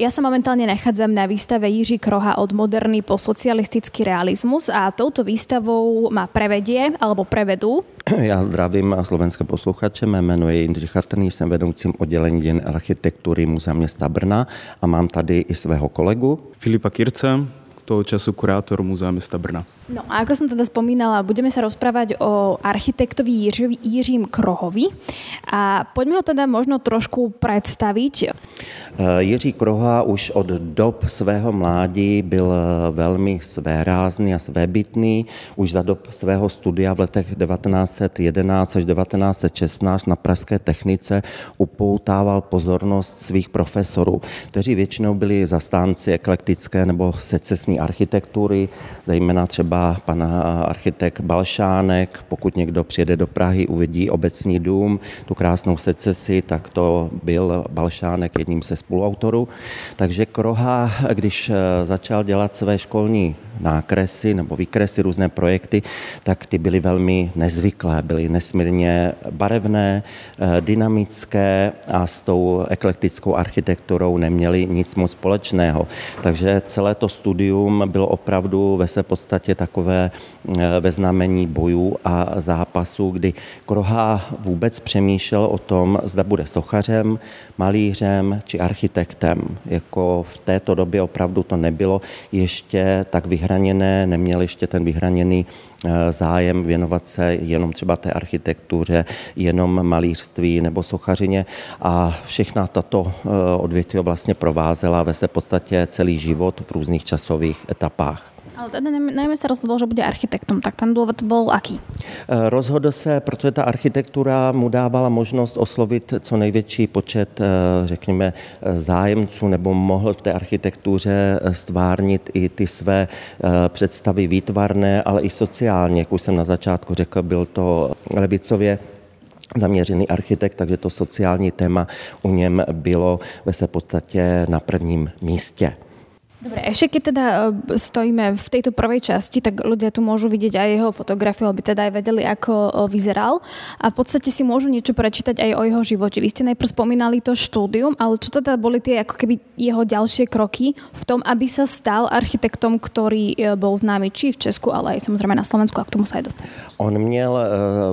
Ja sa momentálne nachádzam na výstave Jiří Kroha od moderný po socialistický realizmus a touto výstavou ma prevedie alebo prevedú Já zdravím slovenské posluchače, mé jméno je Jindřich Chatrný, jsem vedoucím oddělení děn architektury Muzea města Brna a mám tady i svého kolegu. Filipa Kirce, toho času kurátor Muzea mesta Brna. No a ako som teda spomínala, budeme sa rozprávať o architektovi Jiří, Jiřím Krohovi a poďme ho teda možno trošku představit. Eh, Jiří Kroha už od dob svého mládí byl velmi svérázný a svébytný. Už za dob svého studia v letech 1911 až 1916 na Pražské technice upoutával pozornost svých profesorů, kteří většinou byli zastánci eklektické nebo secesní architektury, zejména třeba pan architekt Balšánek, pokud někdo přijede do Prahy, uvidí obecní dům, tu krásnou secesi, tak to byl Balšánek jedním ze spoluautorů. Takže Kroha, když eh, začal dělat své školní nákresy nebo výkresy, různé projekty, tak ty byly velmi nezvyklé, byly nesmírně barevné, eh, dynamické a s tou eklektickou architekturou neměly nic moc společného. Takže celé to studium bylo opravdu ve své podstatě takové eh, ve znamení bojů a zápasů, kdy Kroha vůbec přemýšlel o tom, zda bude sochařem, malířem či architektem. Jako v této době opravdu to nebylo ještě tak vyhraněné, neměl ještě ten vyhraněný eh, zájem věnovat se jenom třeba té architektuře, jenom malířství nebo sochařině a všechna tato eh, odvětví vlastně provázela ve se podstatě celý život v různých časových etapách. Ale teda najmä sa rozhodol, že bude architektom, tak ten důvod byl aký? Eh, rozhodl se, protože ta architektura mu dávala možnost oslovit co největší počet, eh, řekněme, eh, zájemců, nebo mohl v té architektuře stvárnit i ty své představy výtvarné, ale i sociálně, jak už jsem na začátku řekl, byl to levicově zaměřený architekt, takže to sociální téma u něm bylo ve své podstatě na prvním místě. Dobre, ešte keď teda e, stojíme v tejto prvej časti, tak ľudia tu môžu vidieť aj jeho fotografiu, aby teda aj vedeli, ako e, vyzeral. A v podstate si môžu niečo prečítať aj o jeho živote. Vy ste najprv spomínali to štúdium, ale čo teda boli tie ako keby jeho ďalšie kroky v tom, aby sa stal architektom, ktorý e, bol známy či v Česku, ale aj samozrejme na Slovensku a k tomu sa aj dostane. On měl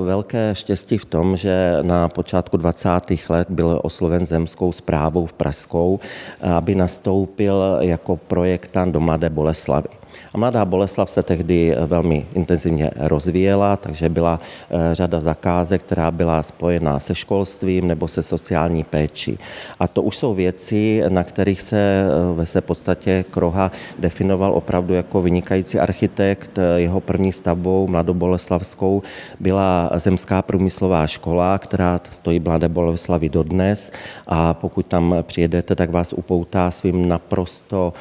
velké štěstí v tom, že na počátku 20. let byl osloven zemskou zprávou v Pražskou, aby nastoupil jako projektant do Mladé Boleslavy. A Mladá Boleslav se tehdy velmi intenzivně rozvíjela, takže byla eh, řada zakázek, která byla spojená se školstvím nebo se sociální péči. A to už jsou věci, na kterých se eh, ve své podstatě Kroha definoval opravdu jako vynikající architekt. Jeho první stavbou mladoboleslavskou byla zemská průmyslová škola, která stojí Mladé Boleslavy dodnes a pokud tam přijedete, tak vás upoutá svým naprosto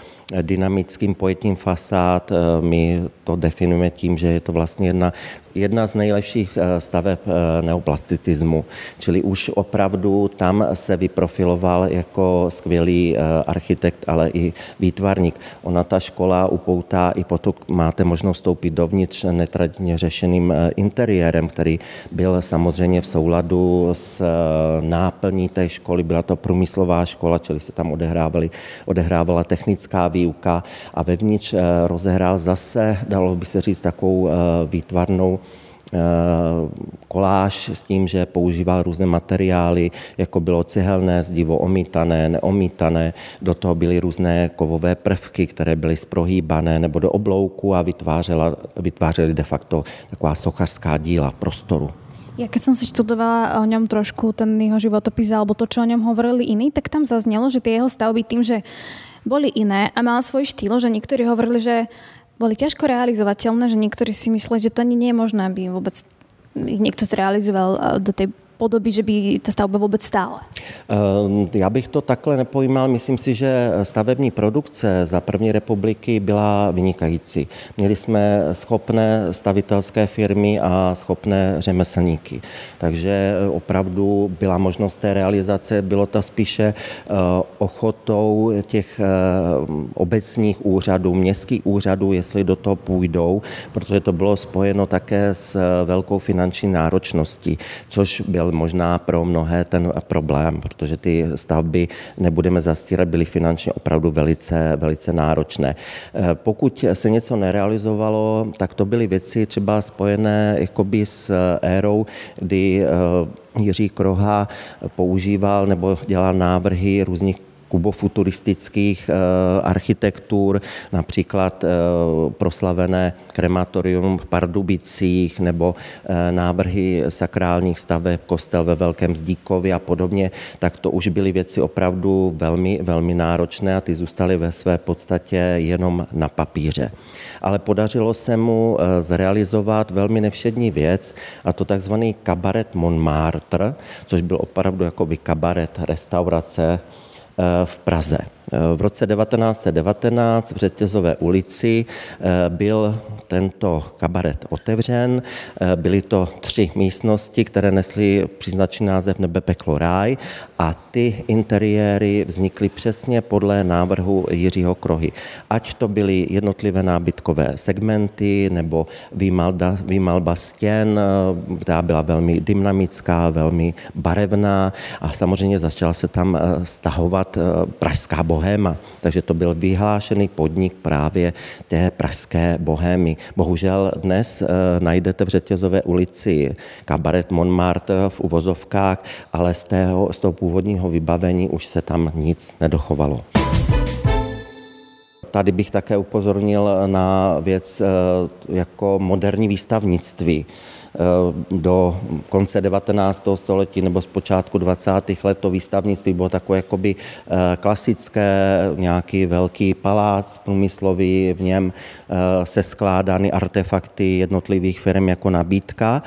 dynamickým pojetím fasád. Eh, my to definujeme tím, že je to vlastně jedna, jedna z nejlepších eh, staveb eh, neoplastitismu. Čili už opravdu tam se vyprofiloval jako skvělý architekt, ale i výtvarník. Ona ta škola upoutá i potom máte možnost vstoupit dovnitř netradně řešeným interiérem, který byl samozřejmě v souladu s náplní té školy. Byla to průmyslová škola, čili se tam odehrávaly, odehrávala technická výuka a vevnitř eh, rozehrál zase, dalo by se říct, takovou eh, výtvarnou eh, koláž s tím, že používal různé materiály, jako bylo cihelné zdivo, omítané, neomítané. Do toho byly různé kovové prvky, které byly sprohýbané nebo do oblouku a vytvářely de facto taková sochařská díla prostoru. Ja keď som si študovala o ňom trošku, ten jeho životopis alebo to, čo o ňom hovorili iní, tak tam zaznelo, že tie jeho stavby tým, že boli iné a mal svoj štýl, že niektorí hovorili, že boli ťažko realizovateľné, že niektorí si mysleli, že to ani nie je možné, aby vôbec niekto zrealizoval do tej podoby, že by ta stavba vůbec stála? Ehm, já bych to takhle nepojímal. Myslím si, že stavební produkce za první republiky byla vynikající. Měli jsme schopné stavitelské firmy a schopné řemeslníky. Takže opravdu byla možnost té realizace. Bylo to spíše eh, ochotou těch eh, obecních úřadů, městských úřadů, jestli do toho půjdou, protože to bylo spojeno také s velkou finanční náročností, což byl byl možná pro mnohé ten problém, protože ty stavby, nebudeme zastírat, byly finančně opravdu velice, velice náročné. Pokud se něco nerealizovalo, tak to byly věci třeba spojené jakoby s érou, kdy Jiří Kroha používal nebo dělal návrhy různých kubofuturistických eh, architektur, například eh, proslavené krematorium v Pardubicích nebo eh, návrhy sakrálních staveb, kostel ve Velkém Zdíkově a podobně, tak to už byly věci opravdu velmi, velmi náročné a ty zůstaly ve své podstatě jenom na papíře. Ale podařilo se mu zrealizovat velmi nevšední věc a to takzvaný kabaret Montmartre, což byl opravdu jakoby kabaret, restaurace, v Praze. V roce 1919 v Řetězové ulici eh, byl tento kabaret otevřen. Eh, byly to tři místnosti, které nesly příznačný název Nebe, peklo, ráj a ty interiéry vznikly přesně podle návrhu Jiřího Krohy. Ať to byly jednotlivé nábytkové segmenty nebo výmalba, výmalba stěn, eh, která byla velmi dynamická, velmi barevná a samozřejmě začala se tam stahovat pražská bohéma. Takže to byl vyhlášený podnik právě té pražské bohémy. Bohužel dnes eh, najdete v Řetězové ulici kabaret Montmartre v uvozovkách, ale z, tého, z toho původního vybavení už se tam nic nedochovalo. Tady bych také upozornil na věc eh, jako moderní výstavnictví. Eh, do konce 19. století nebo z počátku 20. let to výstavnictví bylo takové jakoby eh, klasické, nějaký velký palác průmyslový, v něm eh, se skládány artefakty jednotlivých firm jako nabídka.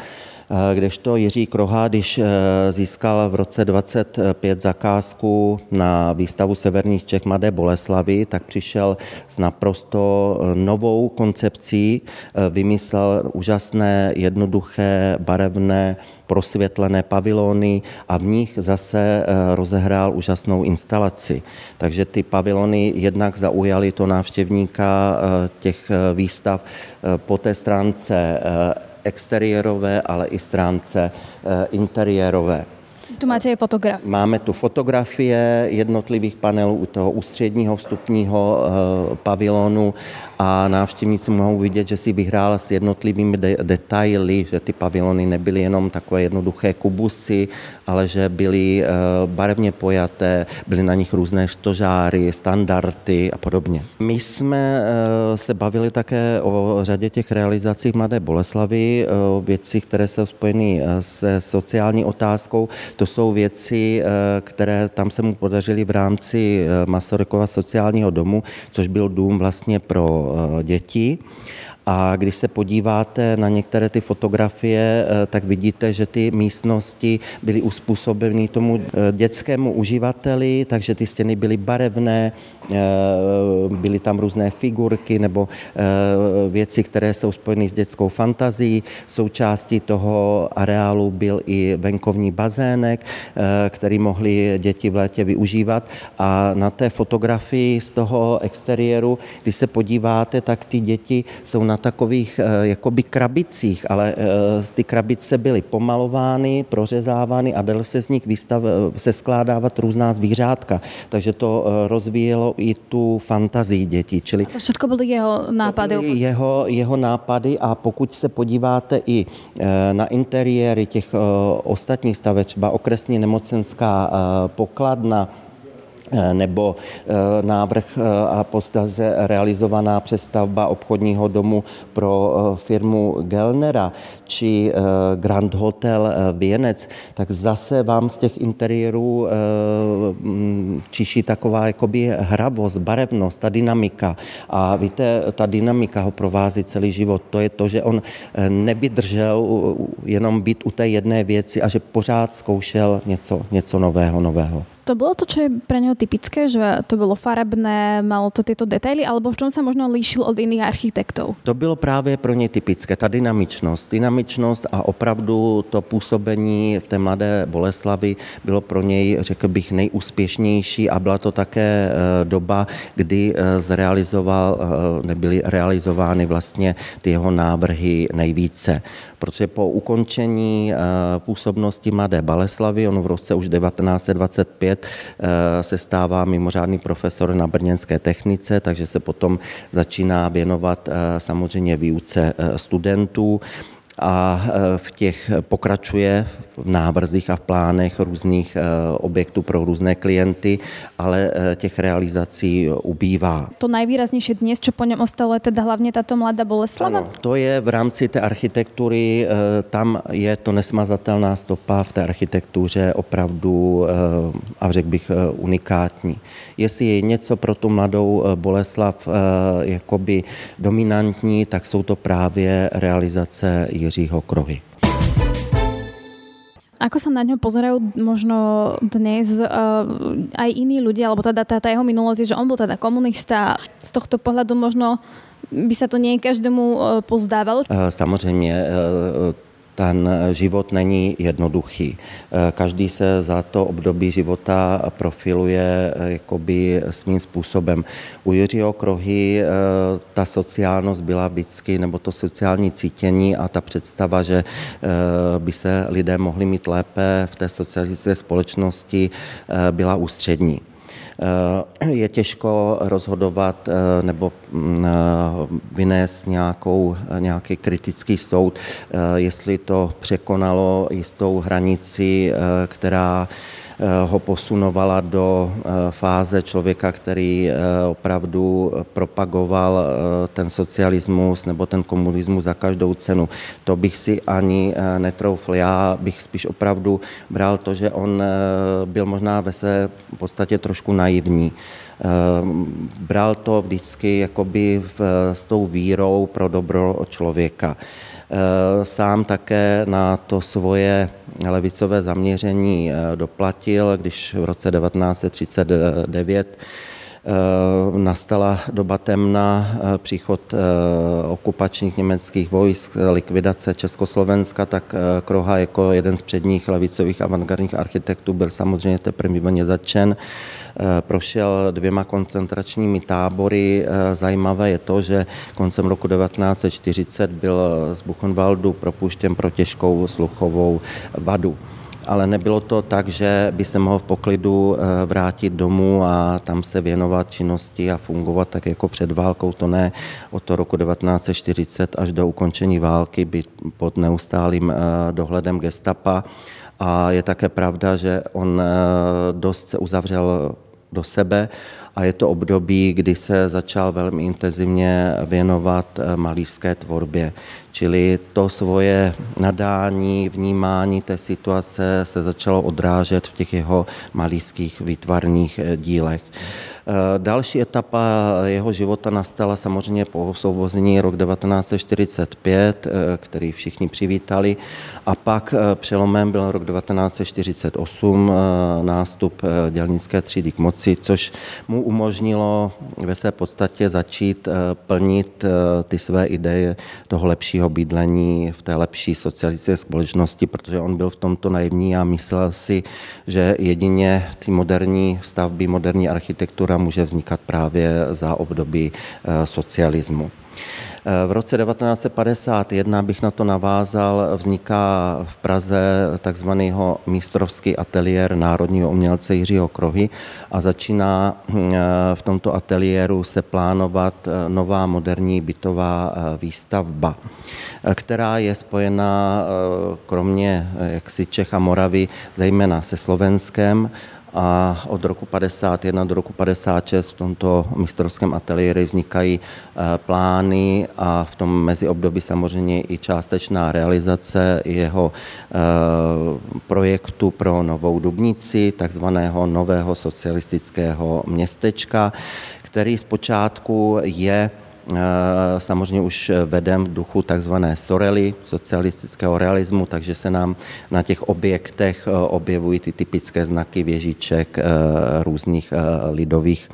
Eh, kdežto Jiří Kroha, když eh, získal v roce 25 zakázku na výstavu Severních Čech Mladé Boleslavy, tak přišel s naprosto eh, novou koncepcí, vymyslel úžasné, jednoduché, barevné, prosvětlené pavilony a v nich zase rozehrál úžasnou instalaci. Takže ty pavilony jednak zaujaly to návštěvníka těch výstav po té stránce exteriérové, ale i stránce eh, interiérové. Tu máte fotografie. Máme tu fotografie jednotlivých panelů u toho ústředního vstupního e, pavilonu a návštěvníci mohou vidět, že si vyhrál s jednotlivými de- detaily, že ty pavilony nebyly jenom takové jednoduché kubusy, ale že byly e, barevně pojaté, byly na nich různé štožáry, standardy a podobně. My jsme e, se bavili také o řadě těch realizací Mladé Boleslavy, věci, které jsou spojeny se sociální otázkou. To jsou věci, eh, které tam se mu podařily v rámci eh, Masarykova sociálního domu, což byl dům vlastně pro eh, děti. A když se podíváte na některé ty fotografie, tak vidíte, že ty místnosti byly uspůsobeny tomu dětskému uživateli, takže ty stěny byly barevné, byly tam různé figurky nebo věci, které jsou spojeny s dětskou fantazí. Součástí toho areálu byl i venkovní bazének, eh, který mohli děti v létě využívat. A na té fotografii z toho exteriéru, když se podíváte, tak ty děti jsou na takových eh, jakoby krabicích, ale eh, ty krabice byly pomalovány, prořezávány a dal se z nich výstav, se skládávat různá zvířátka. Takže to rozvíjelo i tu fantazii dětí. Čili a to všechno byly jeho nápady? Byly jeho, jeho nápady a pokud se podíváte i na interiéry těch ostatních staveb, třeba okresní nemocenská eh, pokladna eh, nebo eh, návrh a postáze realizovaná přestavba obchodního domu pro firmu Gelnera či Grand Hotel Věnec, tak zase vám z těch interiérů čiší taková jakoby hravost, barevnost, ta dynamika. A víte, ta dynamika ho provází celý život. To je to, že on nevydržel jenom být u té jedné věci a že pořád zkoušel něco, něco nového, nového. To bylo to, čo je pre něho typické, že to bylo farebné, malo to tyto detaily, alebo v čom se možno líšil od jiných architektů? To bylo právě pro něj typické, ta dynamičnost. Dynamičnost a opravdu to působení v té mladé Boleslavi bylo pro něj, řekl bych, nejúspěšnější a byla to také eh, doba, kdy eh, zrealizoval, eh, nebyly realizovány vlastně ty jeho návrhy nejvíce. Protože po ukončení působnosti mladé Baleslavy, on v roce už 1925 se stává mimořádný profesor na brněnské technice, takže se potom začíná věnovat samozřejmě výuce studentů. A v těch pokračuje v návrzích a v plánech různých e, objektů pro různé klienty, ale e, těch realizací ubývá. To nejvýraznější dnes, co po něm ostalo, je teda hlavně tato mladá Boleslava? Ano, to je v rámci té architektury, tam je to nesmazatelná stopa v té architektuře opravdu, a řekl bych, unikátní. Jestli je něco pro tu mladou Boleslav jakoby dominantní, tak jsou to právě realizace Jiřího Krohy. Ako sa na ňo pozerajú možno dnes uh, aj iní ľudia, alebo teda tá, tá jeho minulosť, že on bol teda komunista. Z tohto pohľadu možno by sa to nie každému uh, pozdávalo? Uh, samozřejmě. Ten život není jednoduchý. Eh, každý se za to období života profiluje eh, jakoby svým způsobem. U Jiřího Krohy eh, ta sociálnost byla vždycky, nebo to sociální cítění a ta představa, že by se lidé mohli mít lépe v té socialistické společnosti, byla ústřední. Eh, je těžko rozhodovat eh, nebo mm, eh, vynést nějakou, nějaký kritický soud, jestli to překonalo jistou hranici, která ho posunovala do eh, fáze člověka, který eh, opravdu propagoval eh, ten socialismus nebo ten komunismus za každou cenu. To bych si ani netroufl. Já bych spíš opravdu bral to, že on byl možná ve své podstatě trošku naivní bral to vždycky jakoby s tou vírou pro dobro člověka. Eh, sám také na to svoje levicové zaměření eh, doplatil, když v roce 1939 Eh, nastala doba temna, eh, příchod eh, okupačních německých vojsk, likvidace Československa, tak Kroha jako jeden z předních levicových avantgardních architektů byl samozřejmě teprve začen. Prošel dvěma koncentračními tábory. Zajímavé je to, že koncem roku 1940 byl z Buchenwaldu propuštěn pro těžkou sluchovou vadu ale nebylo to tak, že by se mohl v poklidu eh, vrátit domů a tam se věnovat činnosti a fungovat tak jako před válkou. To ne od toho roku 1940 až do ukončení války být pod neustálým eh, dohledem gestapa. A je také pravda, že on eh, dost se uzavřel do sebe a je to období, kdy se začal velmi intenzivně věnovat eh, malířské tvorbě. Čili to svoje nadání, vnímání té situace se začalo odrážet v těch jeho malířských výtvarných eh, dílech. Eh, další etapa jeho života nastala samozřejmě po osvobození rok 1945, eh, který všichni přivítali, a pak eh, přelomem byl rok 1948, nástup dělnické třídy k moci, což mu umožnilo ve své podstatě začít plnit ty své ideje toho lepšího bydlení v té lepší socialistické společnosti, protože on byl v tomto naivní a myslel si, že jedině ty moderní stavby, moderní architektura může vznikat právě za období eh, socialismu. Eh, v roce 1951 bych na to navázal, vzniká v Praze takzvaného mistrovský ateliér národního umělce Jiřího Krohy a začíná hm, eh, v tomto ateliéru se plánovat nová moderní bytová výstavba, která je spojená kromě jaksi Čech a Moravy zejména se Slovenskem a od roku 51 do roku 56 v tomto mistrovském ateliéru vznikají eh, plány a v tom meziobdobí samozřejmě i částečná realizace jeho eh, projektu pro Novou Dubnici, takzvaného nového socialistického městečka, který zpočátku je samozřejmě už vedem v duchu takzvané sorely, socialistického realismu, takže se nám na těch objektech objevují ty typické znaky věžiček různých lidových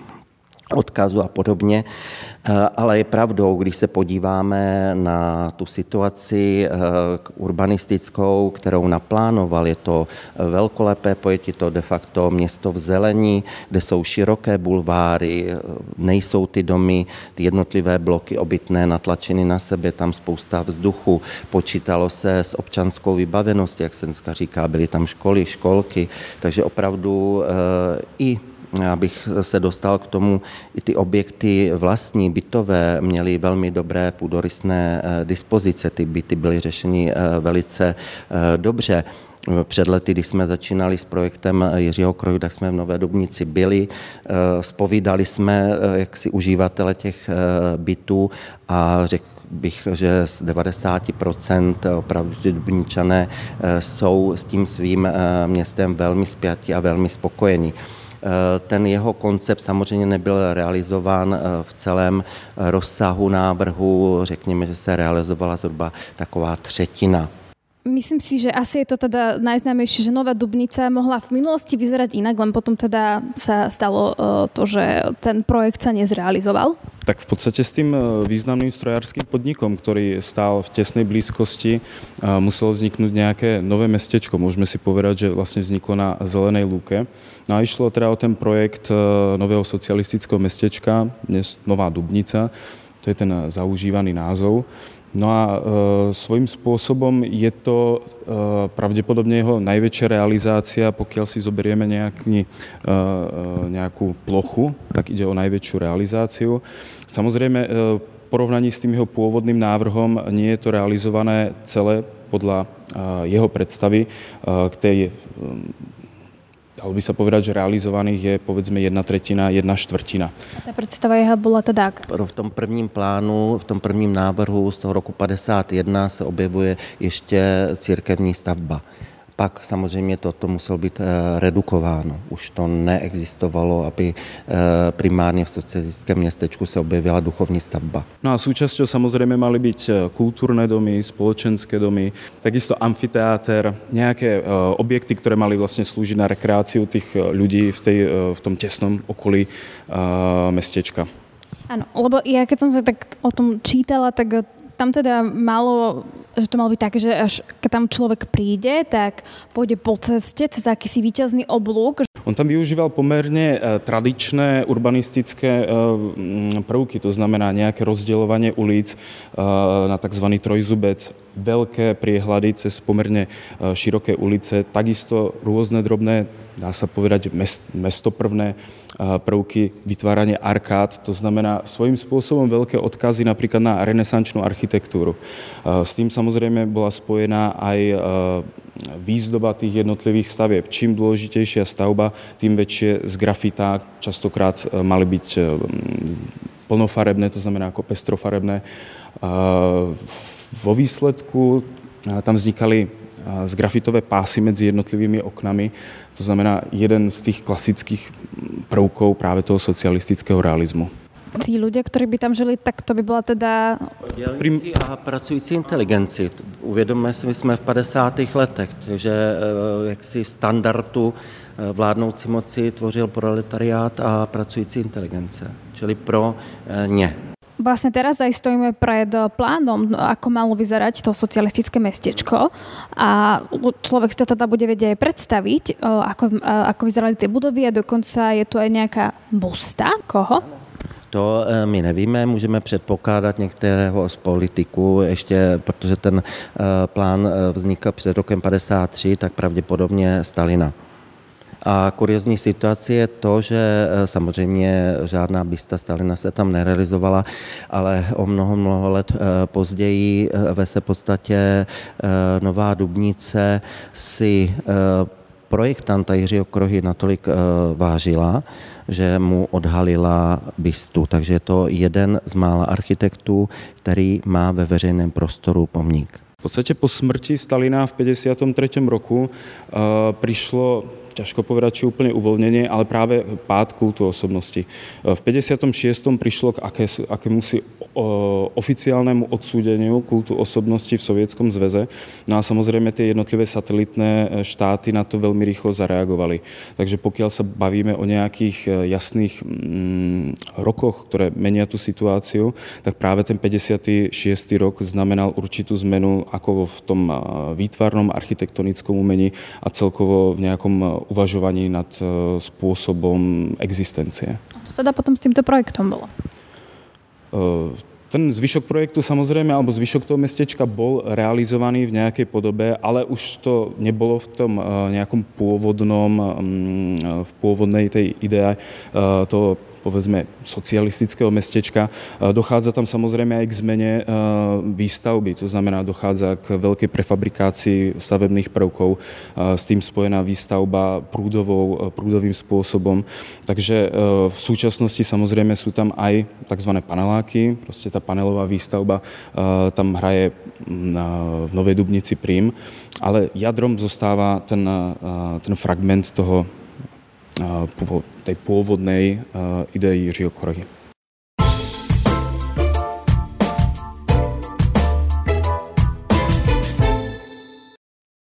odkazu a podobně. Eh, ale je pravdou, když se podíváme na tu situaci eh, urbanistickou, kterou naplánoval, je to velkolepé pojetí, to de facto město v zelení, kde jsou široké bulváry, eh, nejsou ty domy, ty jednotlivé bloky obytné natlačeny na sebe, tam spousta vzduchu, počítalo se s občanskou vybaveností, jak se dneska říká, byly tam školy, školky, takže opravdu i abych se dostal k tomu, i ty objekty vlastní, bytové, měly velmi dobré půdorysné eh, dispozice. Ty byty byly řešeny eh, velice eh, dobře. Před lety, když jsme začínali s projektem Jiřího Kroju, tak jsme v Nové Dubnici byli, spovídali jsme jaksi uživatele těch bytů a řekl bych, že z 90% opravdu ty Dubničané jsou s tím svým městem velmi spjatí a velmi spokojení. Eh, ten jeho koncept samozřejmě nebyl realizován eh, v celém rozsahu návrhu. Řekněme, že se realizovala zhruba taková třetina Myslím si, že asi je to teda najznámejšie, že Nová Dubnica mohla v minulosti vyzerať inak, len potom teda sa stalo eh, to, že ten projekt sa nezrealizoval. Tak v podstate s tým významným strojárským podnikom, ktorý stál v tesnej blízkosti, muselo vzniknúť nejaké nové mestečko. Môžeme si povedať, že vlastne vzniklo na Zelenej lúke. No a išlo teda o ten projekt nového socialistického mestečka, dnes Nová Dubnica, to je ten zaužívaný názov. No a e, svojím spôsobom je to e, pravdepodobne jeho najväčšia realizácia, pokiaľ si zoberieme nejaký, e, nejakú plochu, tak ide o najväčšiu realizáciu. Samozrejme, v porovnaní s tým jeho pôvodným návrhom nie je to realizované celé podľa jeho predstavy k tej dalo by sa povedať, že realizovaných je povedzme jedna tretina, jedna štvrtina. A ta představa jeho byla teda V tom prvním plánu, v tom prvním návrhu z toho roku 51 se objevuje ještě církevní stavba. Pak samozřejmě toto muselo být eh, redukováno. Už to neexistovalo, aby eh, primárně v socialistickém městečku se objevila duchovní stavba. No a súčasťou samozřejmě mali být eh, kulturné domy, spoločenské domy, takisto amfiteáter, nějaké objekty, které mali vlastně sloužit na rekreáciu těch lidí v, tej, v tom těsnom okolí městečka. Áno, lebo ja keď som sa tak o tom čítala, tak tam teda malo, že to malo byť také, že až keď tam človek príde, tak pôjde po ceste cez akýsi víťazný oblúk. On tam využíval pomerne eh, tradičné urbanistické eh, mm, prvky, to znamená nejaké rozdělovanie ulic eh, na tzv. trojzubec, veľké priehlady cez pomerne široké ulice, takisto rôzne drobné, dá sa povedať, mestoprvné prvky vytvárania arkád, to znamená svojím spôsobom veľké odkazy napríklad na renesančnú architektúru. S tým samozrejme bola spojená aj výzdoba tých jednotlivých stavieb. Čím dôležitejšia stavba, tým väčšie z grafita častokrát mali byť plnofarebné, to znamená ako pestrofarebné. Vo výsledku tam vznikali zgrafitové pásy mezi jednotlivými oknami. To znamená jeden z těch klasických prvků právě toho socialistického realismu. Tí ľudia, ktorí by tam žili, tak to by byla teda... Dělníky a pracující inteligenci. Uvědomme si, my jsme v 50. letech, takže eh, jaksi standardu eh, vládnoucí moci tvořil proletariát a pracující inteligence, čili pro eh, ně. Vlastne teraz aj stojíme pred plánom, no, ako malo vyzerať to socialistické mestečko a človek si to teda bude vedieť aj predstaviť, ako, ako vyzerali tie budovy a dokonca je tu aj nejaká busta. Koho? To my nevíme, můžeme předpokládat některého z politiků, ještě protože ten plán vznikl před rokem 53, tak pravděpodobně Stalina. A kuriozní situace je to, že eh, samozřejmě žádná bysta Stalina se tam nerealizovala, ale o mnoho, mnoho let eh, později eh, ve se podstatě Nová Dubnice si projektanta Jiřího Krohy natolik vážila, že mu odhalila bystu. Takže je to jeden z mála architektů, který má ve veřejném prostoru pomník. V podstatě po smrti Stalina v 53. roku uh, přišlo ťažko povedať, či úplne uvoľnenie, ale práve pád kultu osobnosti. V 56. prišlo k aké, akémusi oficiálnemu odsúdeniu kultu osobnosti v Sovietskom zveze. No a samozrejme tie jednotlivé satelitné štáty na to veľmi rýchlo zareagovali. Takže pokiaľ sa bavíme o nejakých jasných mm, rokoch, ktoré menia tú situáciu, tak práve ten 56. rok znamenal určitú zmenu ako v tom výtvarnom architektonickom umení a celkovo v nejakom uvažovaní nad spôsobom existencie. A čo teda potom s týmto projektom bolo? Ten zvyšok projektu samozrejme, alebo zvyšok toho mestečka bol realizovaný v nejakej podobe, ale už to nebolo v tom nejakom pôvodnom, v pôvodnej tej idei toho povedzme socialistického mestečka. Dochádza tam samozrejme aj k zmene výstavby, to znamená dochádza k veľkej prefabrikácii stavebných prvkov, s tým spojená výstavba prúdovou, prúdovým spôsobom. Takže v súčasnosti samozrejme sú tam aj tzv. paneláky, proste tá panelová výstavba tam hraje v Novej Dubnici prím, ale jadrom zostáva ten, ten fragment toho tej pôvodnej idei Jiřího Korehy.